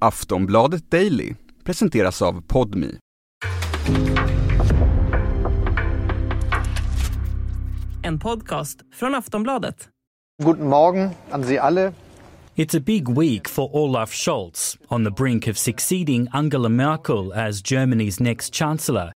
Aftonbladet Daily presenteras av Podmi. En podcast från Aftonbladet. Guten Morgen an Sie alle. It's a big week for Olaf Scholz, on the brink of succeeding Angela Merkel as Germany's next chancellor.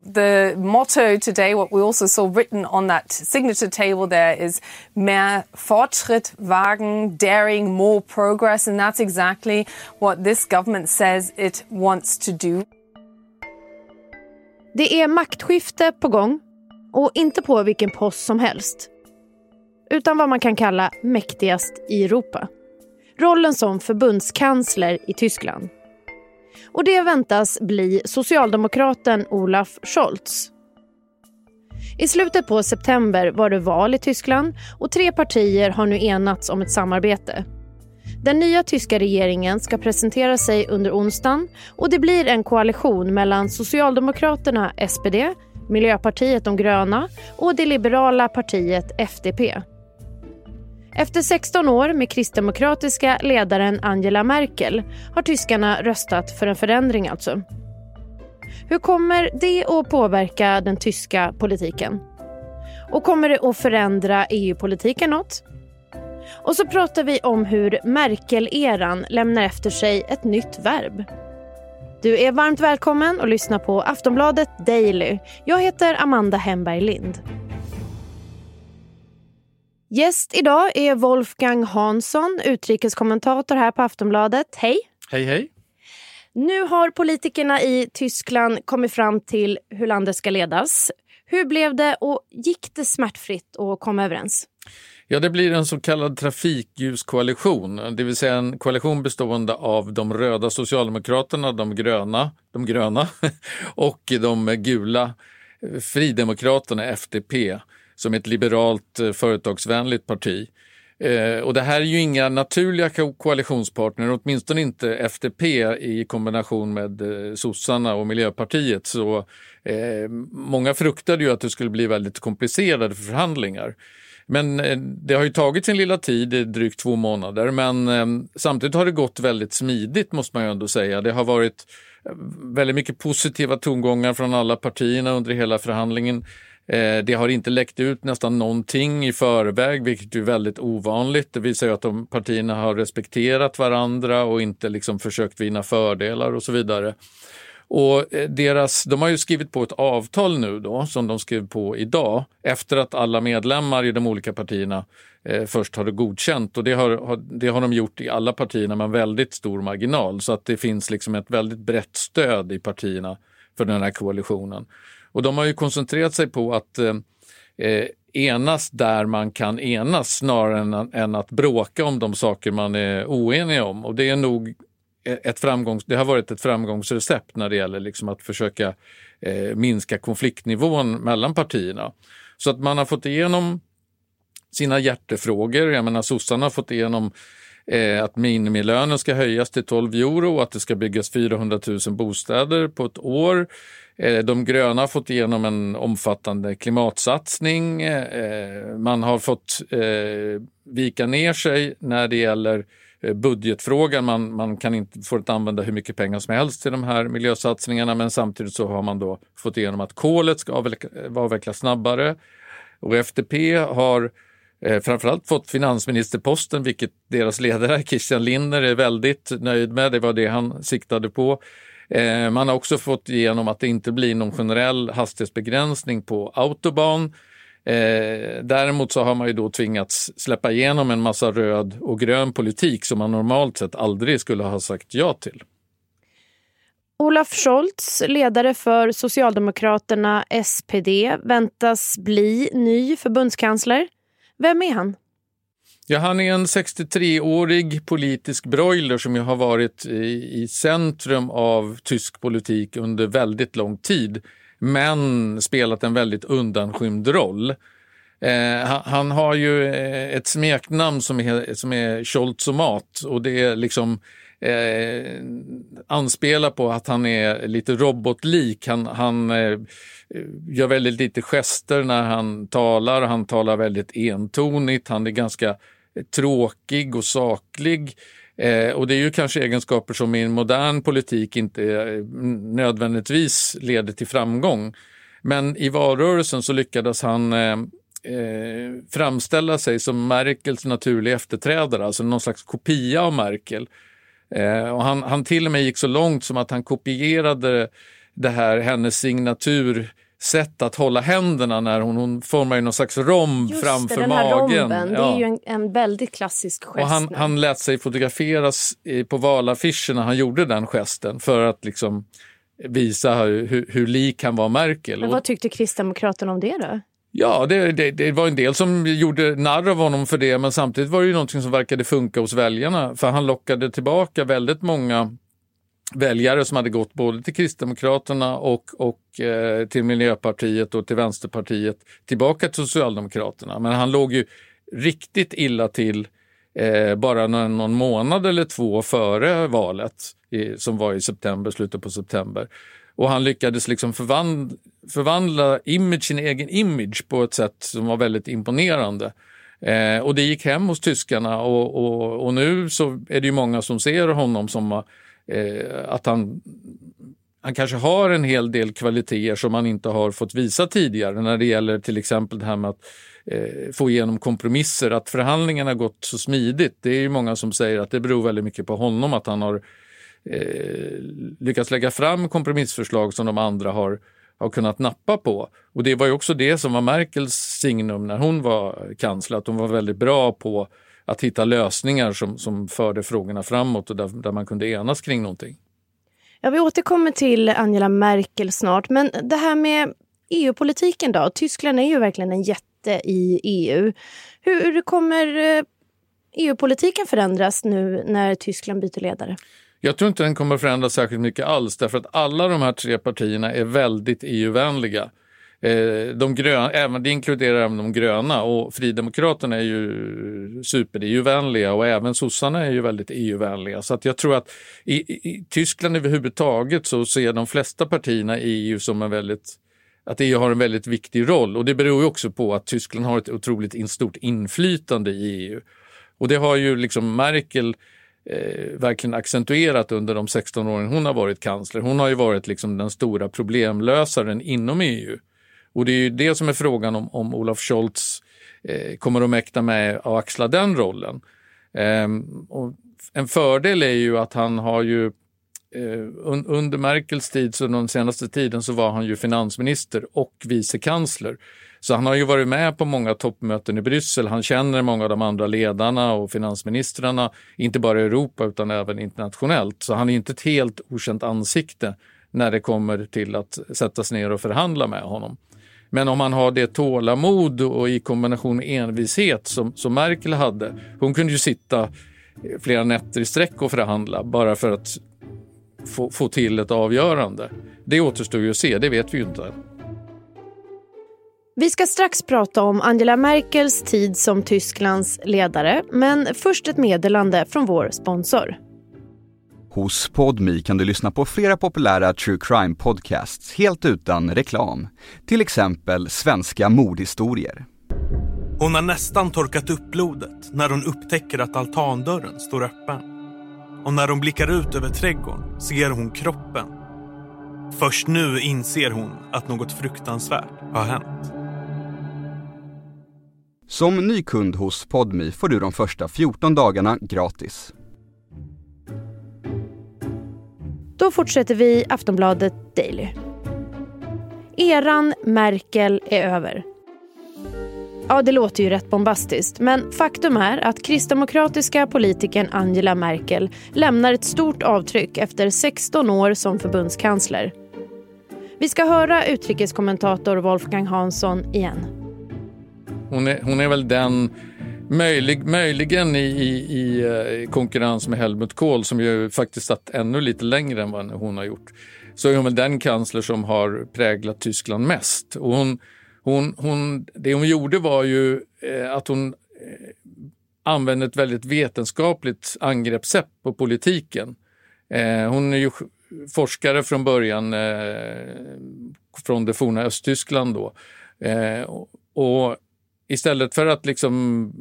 The motto today, what we also saw written on that signature table there, is mehr Fortschritt wagen, daring, more progress. And that's exactly what this government says it wants to do. Det är maktskifte på gång och inte på vilken post som helst. Utan vad man kan kalla mäktigast i Europa. Rollen som förbundskansler i Tyskland. Och det väntas bli socialdemokraten Olaf Scholz. I slutet på september var det val i Tyskland och tre partier har nu enats om ett samarbete. Den nya tyska regeringen ska presentera sig under onsdagen och det blir en koalition mellan Socialdemokraterna SPD, Miljöpartiet de gröna och det liberala partiet FDP. Efter 16 år med kristdemokratiska ledaren Angela Merkel har tyskarna röstat för en förändring alltså. Hur kommer det att påverka den tyska politiken? Och kommer det att förändra EU-politiken något? Och så pratar vi om hur Merkel-eran lämnar efter sig ett nytt verb. Du är varmt välkommen att lyssna på Aftonbladet Daily. Jag heter Amanda Hemberg Lind. Gäst idag är Wolfgang Hansson, utrikeskommentator här på Aftonbladet. Hej! Hej, hej. Nu har politikerna i Tyskland kommit fram till hur landet ska ledas. Hur blev det och gick det smärtfritt att komma överens? Ja, det blir en så kallad trafikljuskoalition, det vill säga en koalition bestående av de röda socialdemokraterna, de gröna, de gröna och de gula fridemokraterna, FDP, som ett liberalt eh, företagsvänligt parti. Eh, och det här är ju inga naturliga koalitionspartner, åtminstone inte FDP i kombination med eh, sossarna och Miljöpartiet. Så eh, många fruktade ju att det skulle bli väldigt komplicerade förhandlingar. Men det har ju tagit sin lilla tid, drygt två månader, men samtidigt har det gått väldigt smidigt måste man ju ändå säga. Det har varit väldigt mycket positiva tongångar från alla partierna under hela förhandlingen. Eh, det har inte läckt ut nästan någonting i förväg, vilket är väldigt ovanligt. Det visar ju att de partierna har respekterat varandra och inte liksom försökt vinna fördelar och så vidare. Och eh, deras, de har ju skrivit på ett avtal nu då, som de skrev på idag, efter att alla medlemmar i de olika partierna eh, först har det godkänt. Och det har, har, det har de gjort i alla partierna med väldigt stor marginal. Så att det finns liksom ett väldigt brett stöd i partierna för den här koalitionen. Och de har ju koncentrerat sig på att eh, eh enas där man kan enas snarare än, än att bråka om de saker man är oeniga om. Och det är nog e-, ett framgångs, det har varit ett framgångsrecept när det gäller liksom att försöka eh, minska konfliktnivån mellan partierna. Så att man har fått igenom sina hjärtefrågor. Jag menar sossarna har fått igenom eh, att minimilönen ska höjas till 12 euro och att det ska byggas 400 000 bostäder på ett år. Eh, de gröna har fått igenom en omfattande klimatsatsning. Eh, man har fått eh, vika ner sig när det gäller budgetfrågan. Man, man kan inte, får inte använda hur mycket pengar som helst till de här miljösatsningarna men samtidigt så har man då fått igenom att kolet ska avveckla, avvecklas snabbare. Och FDP har eh, framförallt fått finansministerposten, vilket deras ledare Christian Lindner är väldigt nöjd med. Det var det han siktade på. Eh, man har också fått igenom att det inte blir någon generell hastighetsbegränsning på autobahn Eh, däremot så har man ju då tvingats släppa igenom en massa röd och grön politik som man normalt sett aldrig skulle ha sagt ja till. Olaf Scholz, ledare för Socialdemokraterna SPD, väntas bli ny förbundskansler. Vem är han? Ja, han är en 63-årig politisk broiler som ju har varit i, i centrum av tysk politik under väldigt lång tid men spelat en väldigt undanskymd roll. Eh, han, har ju eh, ett smeknamn som är, som är Scholzomat och det är liksom eh, anspelar på att han är lite robotlik. Han, han eh, gör väldigt lite gester när han talar. Han talar väldigt entonigt. Han är ganska tråkig och saklig. Eh, och det är ju kanske egenskaper som i en modern politik inte eh, nödvändigtvis leder till framgång. Men i valrörelsen så lyckades han eh, eh, framställa sig som Merkels naturliga efterträdare, alltså någon slags kopia av Merkel. Eh, och han, han till och med gick så långt som att han kopierade det här, hennes signatur sätt att hålla händerna när hon, hon formar ju någon slags romb Just framför det, den här magen. romben, det Ja. är ju en, en väldigt klassisk gest. Och han, han lät sig fotograferas på valaffischerna, han gjorde den gesten för att liksom visa hur, hur lik han var Merkel. Men vad tyckte Kristdemokraterna om det då? Ja, det, det, det var en del som gjorde narr av honom för det, men samtidigt var det ju någonting som verkade funka hos väljarna, för han lockade tillbaka väldigt många väljare som hade gått både till Kristdemokraterna och, och eh, till Miljöpartiet och till Vänsterpartiet tillbaka till Socialdemokraterna. Men han låg ju riktigt illa till eh, bara någon, någon månad eller två före valet i, som var i september, slutet på september. Och han lyckades liksom förvandla, förvandla image, sin egen image på ett sätt som var väldigt imponerande. Eh, och det gick hem hos tyskarna och, och, och nu så är det ju många som ser honom som eh, att han, han kanske har en hel del kvaliteter som han inte har fått visa tidigare när det gäller till exempel det här med att eh, få igenom kompromisser, att förhandlingarna gått så smidigt. Det är ju många som säger att det beror väldigt mycket på honom att han har eh, lyckats lägga fram kompromissförslag som de andra har, har kunnat nappa på. Och det var ju också det som var Merkels signum när hon var kansler, att hon var väldigt bra på att hitta lösningar som, som förde frågorna framåt och där, där man kunde enas kring någonting. Ja, vi återkommer till Angela Merkel snart, men det här med EU-politiken då? Tyskland är ju verkligen en jätte i EU. Hur kommer eh, EU-politiken förändras nu när Tyskland byter ledare? Jag tror inte den kommer förändras särskilt mycket alls därför att alla de här tre partierna är väldigt EU-vänliga. Eh, de gröna, även, det inkluderar även de gröna och Fridemokraterna är ju super-EU-vänliga och även sossarna är ju väldigt EU-vänliga. Så att jag tror att i, i, i Tyskland överhuvudtaget så ser de flesta partierna EU som en väldigt att EU har en väldigt viktig roll och det beror ju också på att Tyskland har ett otroligt stort inflytande i EU. Och det har ju liksom Merkel eh, verkligen accentuerat under de 16 åren hon har varit kansler. Hon har ju varit liksom den stora problemlösaren inom EU. Och det är ju det som är frågan om, om Olaf Scholz eh, kommer att mäkta med att axla den rollen. Ehm, och en fördel är ju att han har ju eh, un, under Merkels tid, så den senaste tiden, så var han ju finansminister och vicekansler. Så han har ju varit med på många toppmöten i Bryssel. Han känner många av de andra ledarna och finansministrarna, inte bara i Europa utan även internationellt. Så han är inte ett helt okänt ansikte när det kommer till att sätta sig ner och förhandla med honom. Men om man har det tålamod och i kombination med envishet som, som Merkel hade. Hon kunde ju sitta flera nätter i sträck och förhandla bara för att få, få till ett avgörande. Det återstår ju att se, det vet vi ju inte. Vi ska strax prata om Angela Merkels tid som Tysklands ledare, men först ett meddelande från vår sponsor. Hos Podmi kan du lyssna på flera populära true crime podcasts helt utan reklam. Till exempel Svenska mordhistorier. Hon har nästan torkat upp blodet när hon upptäcker att altandörren står öppen. Och när hon blickar ut över trädgården ser hon kroppen. Först nu inser hon att något fruktansvärt har hänt. Som ny kund hos Podmi får du de första 14 dagarna gratis. Då fortsätter vi Aftonbladet Daily. Eran Merkel är över. Ja, det låter ju rätt bombastiskt, men faktum är att kristdemokratiska politikern Angela Merkel lämnar ett stort avtryck efter 16 år som förbundskansler. Vi ska höra utrikeskommentator Wolfgang Hansson igen. Hon är, hon är väl den, möjlig, möjligen i, i, i eh, konkurrens med Helmut Kohl som ju faktiskt satt ännu lite längre än vad hon har gjort, så är hon väl den kansler som har präglat Tyskland mest. Och hon, hon, hon, det hon gjorde var ju eh, att hon eh, använde ett väldigt vetenskapligt angreppssätt på politiken. Hon är ju forskare från början från det forna Östtyskland då. Och istället för att liksom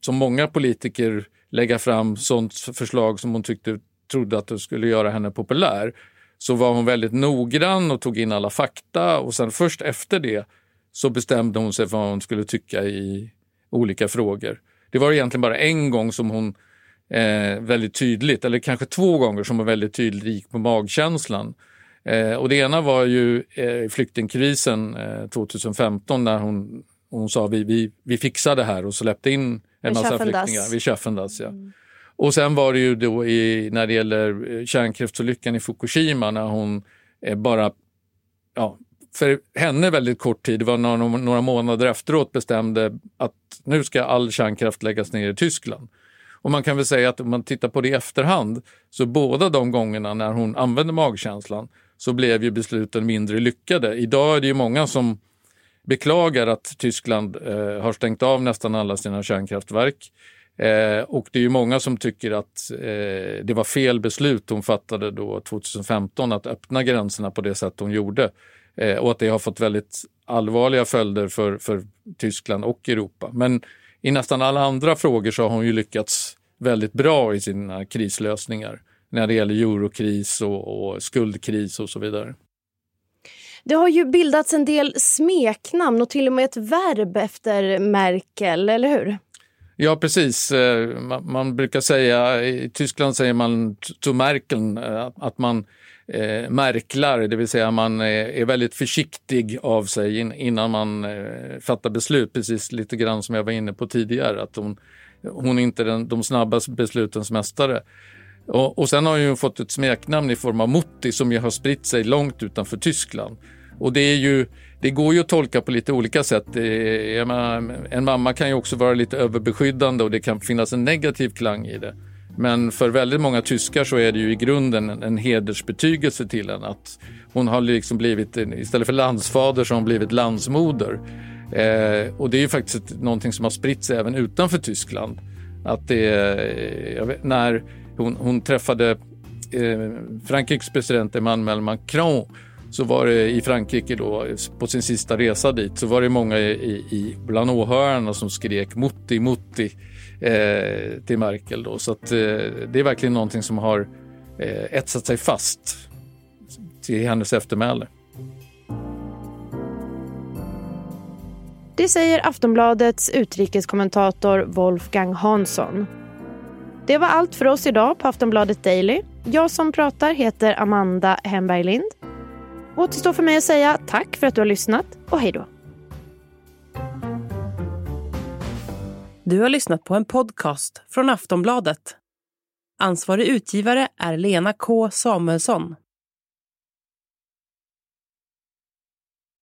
som många politiker lägga fram sånt förslag som hon tyckte trodde att det skulle göra henne populär så var hon väldigt noggrann och tog in alla fakta och sen först efter det så bestämde hon sig för vad hon skulle tycka i olika frågor. Det var egentligen bara en gång som hon eh, väldigt tydligt, eller kanske två gånger som hon väldigt tydligt gick på magkänslan. Eh, och det ena var ju eh, flyktingkrisen eh, 2015 när hon, hon sa vi, vi, vi fixar det här och släppte in en massa flyktingar. Vi Schaffendas, ja. Mm. Och sen var det ju då i, när det gäller kärnkraftsolyckan i Fukushima när hon eh, bara, ja, för henne väldigt kort tid, det var några, några månader efteråt, bestämde att nu ska all kärnkraft läggas ner i Tyskland. Och man kan väl säga att om man tittar på det i efterhand, så båda de gångerna när hon använde magkänslan så blev ju besluten mindre lyckade. Idag är det ju många som beklagar att Tyskland eh, har stängt av nästan alla sina kärnkraftverk. Eh, och det är ju många som tycker att eh, det var fel beslut hon fattade då 2015 att öppna gränserna på det sätt hon gjorde. Eh, och att det har fått väldigt allvarliga följder för, för Tyskland och Europa. Men i nästan alla andra frågor så har hon ju lyckats väldigt bra i sina krislösningar när det gäller eurokris och, och skuldkris och så vidare. Det har ju bildats en del smeknamn och till och med ett verb efter Merkel, eller hur? Ja, precis. Eh, man brukar säga, i Tyskland säger man to Merkel, eh, att man eh, märklar, det vill säga man eh, är väldigt försiktig av sig innan man fattar beslut, precis lite grann som jag var inne på tidigare, att hon, hon är inte den, de snabba beslutens mästare. Och, och sen har hon fått ett smeknamn i form av Mutti som ju har spritt sig långt utanför Tyskland. Och det, är ju, det går ju att tolka på lite olika sätt. Menar, en mamma kan ju också vara lite överbeskyddande och det kan finnas en negativ klang i det. Men för väldigt många tyskar så är det ju i grunden en, en hedersbetygelse till henne. Att hon har liksom blivit, istället för landsfader så har hon blivit landsmoder. Eh, och det är ju faktiskt någonting som har spritt sig även utanför Tyskland. Att det, eh, vet, när hon, hon träffade eh, Frankrikes president Emmanuel Macron så var det i Frankrike då, på sin sista resa dit, så var det många i, i, bland åhörarna som skrek Mutti, Mutti eh, till Merkel. Då. Så att, eh, det är verkligen någonting som har eh, etsat sig fast till hennes eftermäle. Det säger Aftonbladets utrikeskommentator Wolfgang Hansson. Det var allt för oss idag på Aftonbladet Daily. Jag som pratar heter Amanda Hemberg Lind. Återstår för mig att säga tack för att du har lyssnat och hej då. Du har lyssnat på en podcast från Aftonbladet. Ansvarig utgivare är Lena K Samuelsson.